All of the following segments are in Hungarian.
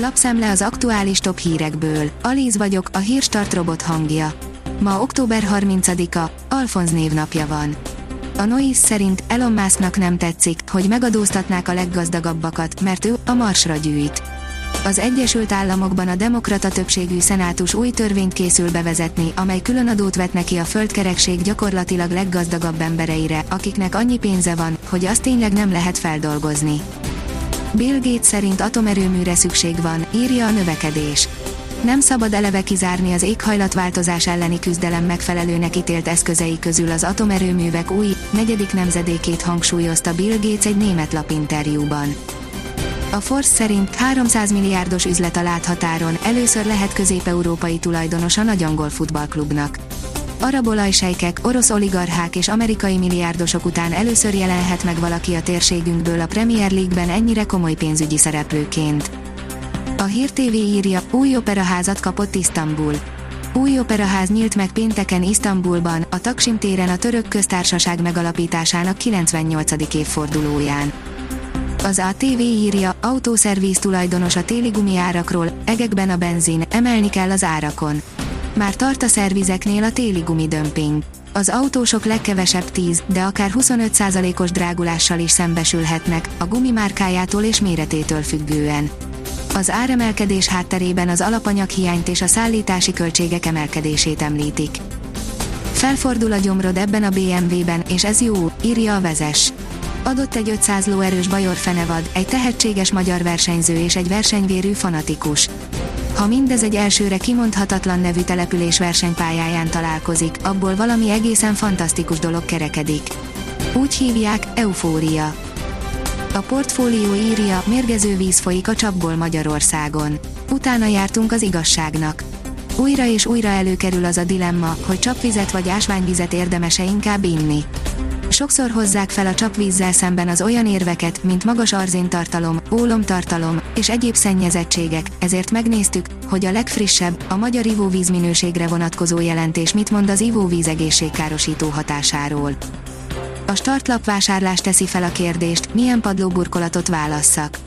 Lapszemle az aktuális top hírekből. Alíz vagyok, a hírstart robot hangja. Ma október 30-a, Alfonz névnapja van. A Noise szerint Elon Musknak nem tetszik, hogy megadóztatnák a leggazdagabbakat, mert ő a Marsra gyűjt. Az Egyesült Államokban a demokrata többségű szenátus új törvényt készül bevezetni, amely különadót vet neki a földkerekség gyakorlatilag leggazdagabb embereire, akiknek annyi pénze van, hogy azt tényleg nem lehet feldolgozni. Bill Gates szerint atomerőműre szükség van, írja a növekedés. Nem szabad eleve kizárni az éghajlatváltozás elleni küzdelem megfelelőnek ítélt eszközei közül az atomerőművek új, negyedik nemzedékét hangsúlyozta Bill Gates egy német lapinterjúban. A Force szerint 300 milliárdos üzlet a láthatáron, először lehet közép-európai tulajdonos a nagy angol futballklubnak. Arab olajsejkek, orosz oligarchák és amerikai milliárdosok után először jelenhet meg valaki a térségünkből a Premier League-ben ennyire komoly pénzügyi szereplőként. A Hír TV írja, új operaházat kapott Isztambul. Új operaház nyílt meg pénteken Isztambulban, a Taksim téren a török köztársaság megalapításának 98. évfordulóján. Az ATV írja, autószervíz tulajdonos a téli gumiárakról, egekben a benzin, emelni kell az árakon. Már tart a szervizeknél a téli gumidömping. Az autósok legkevesebb 10, de akár 25%-os drágulással is szembesülhetnek, a gumi márkájától és méretétől függően. Az áremelkedés hátterében az alapanyag hiányt és a szállítási költségek emelkedését említik. Felfordul a gyomrod ebben a BMW-ben, és ez jó, írja a vezes adott egy 500 lóerős bajor fenevad, egy tehetséges magyar versenyző és egy versenyvérű fanatikus. Ha mindez egy elsőre kimondhatatlan nevű település versenypályáján találkozik, abból valami egészen fantasztikus dolog kerekedik. Úgy hívják, eufória. A portfólió írja, mérgező víz folyik a csapból Magyarországon. Utána jártunk az igazságnak. Újra és újra előkerül az a dilemma, hogy csapvizet vagy ásványvizet érdemese inkább inni. Sokszor hozzák fel a csapvízzel szemben az olyan érveket, mint magas arzéntartalom, ólomtartalom és egyéb szennyezettségek, ezért megnéztük, hogy a legfrissebb, a magyar ivóvíz minőségre vonatkozó jelentés mit mond az ivóvíz egészségkárosító hatásáról. A startlap vásárlás teszi fel a kérdést, milyen padlóburkolatot válasszak.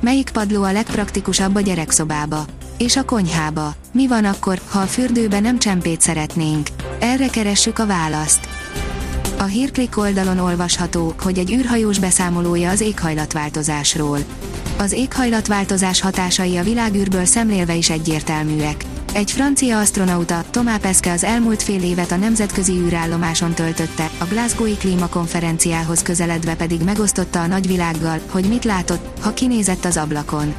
Melyik padló a legpraktikusabb a gyerekszobába? És a konyhába? Mi van akkor, ha a fürdőbe nem csempét szeretnénk? Erre keressük a választ. A hírklik oldalon olvasható, hogy egy űrhajós beszámolója az éghajlatváltozásról. Az éghajlatváltozás hatásai a világűrből szemlélve is egyértelműek. Egy francia astronauta, Thomas Pesquet az elmúlt fél évet a nemzetközi űrállomáson töltötte, a Glasgowi klímakonferenciához közeledve pedig megosztotta a nagyvilággal, hogy mit látott, ha kinézett az ablakon.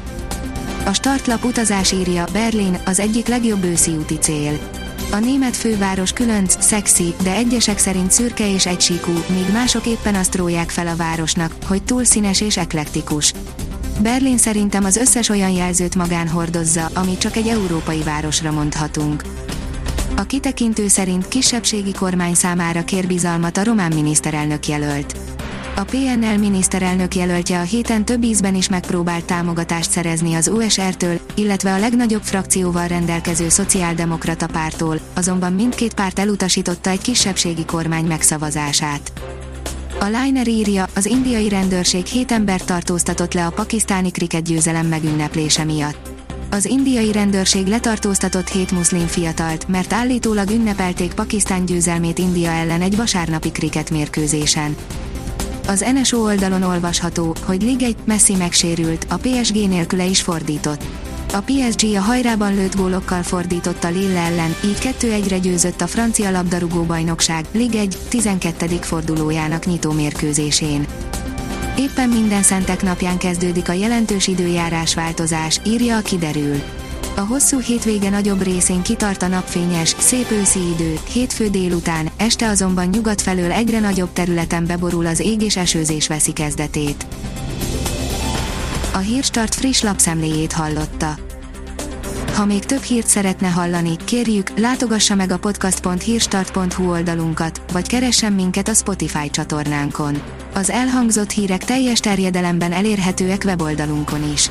A startlap utazás írja, Berlin, az egyik legjobb őszi úti cél. A német főváros különc, szexi, de egyesek szerint szürke és egysíkú, míg mások éppen azt róják fel a városnak, hogy túl színes és eklektikus. Berlin szerintem az összes olyan jelzőt magán hordozza, amit csak egy európai városra mondhatunk. A kitekintő szerint kisebbségi kormány számára kér bizalmat a román miniszterelnök jelölt. A PNL miniszterelnök jelöltje a héten több ízben is megpróbált támogatást szerezni az USR-től, illetve a legnagyobb frakcióval rendelkező szociáldemokrata pártól, azonban mindkét párt elutasította egy kisebbségi kormány megszavazását. A Liner írja, az indiai rendőrség hét embert tartóztatott le a pakisztáni kriket győzelem megünneplése miatt. Az indiai rendőrség letartóztatott hét muszlim fiatalt, mert állítólag ünnepelték Pakisztán győzelmét India ellen egy vasárnapi kriket mérkőzésen. Az NSO oldalon olvasható, hogy Lig egy Messi megsérült, a PSG nélküle is fordított. A PSG a hajrában lőtt gólokkal fordított a Lille ellen, így 2-1-re győzött a francia labdarúgó bajnokság Lig 1 12. fordulójának nyitó mérkőzésén. Éppen minden szentek napján kezdődik a jelentős időjárás változás, írja a kiderül. A hosszú hétvége nagyobb részén kitart a napfényes, szép őszi idő, hétfő délután, este azonban nyugat felől egyre nagyobb területen beborul az ég és esőzés veszi kezdetét. A Hírstart friss lapszemléjét hallotta. Ha még több hírt szeretne hallani, kérjük, látogassa meg a podcast.hírstart.hu oldalunkat, vagy keressen minket a Spotify csatornánkon. Az elhangzott hírek teljes terjedelemben elérhetőek weboldalunkon is.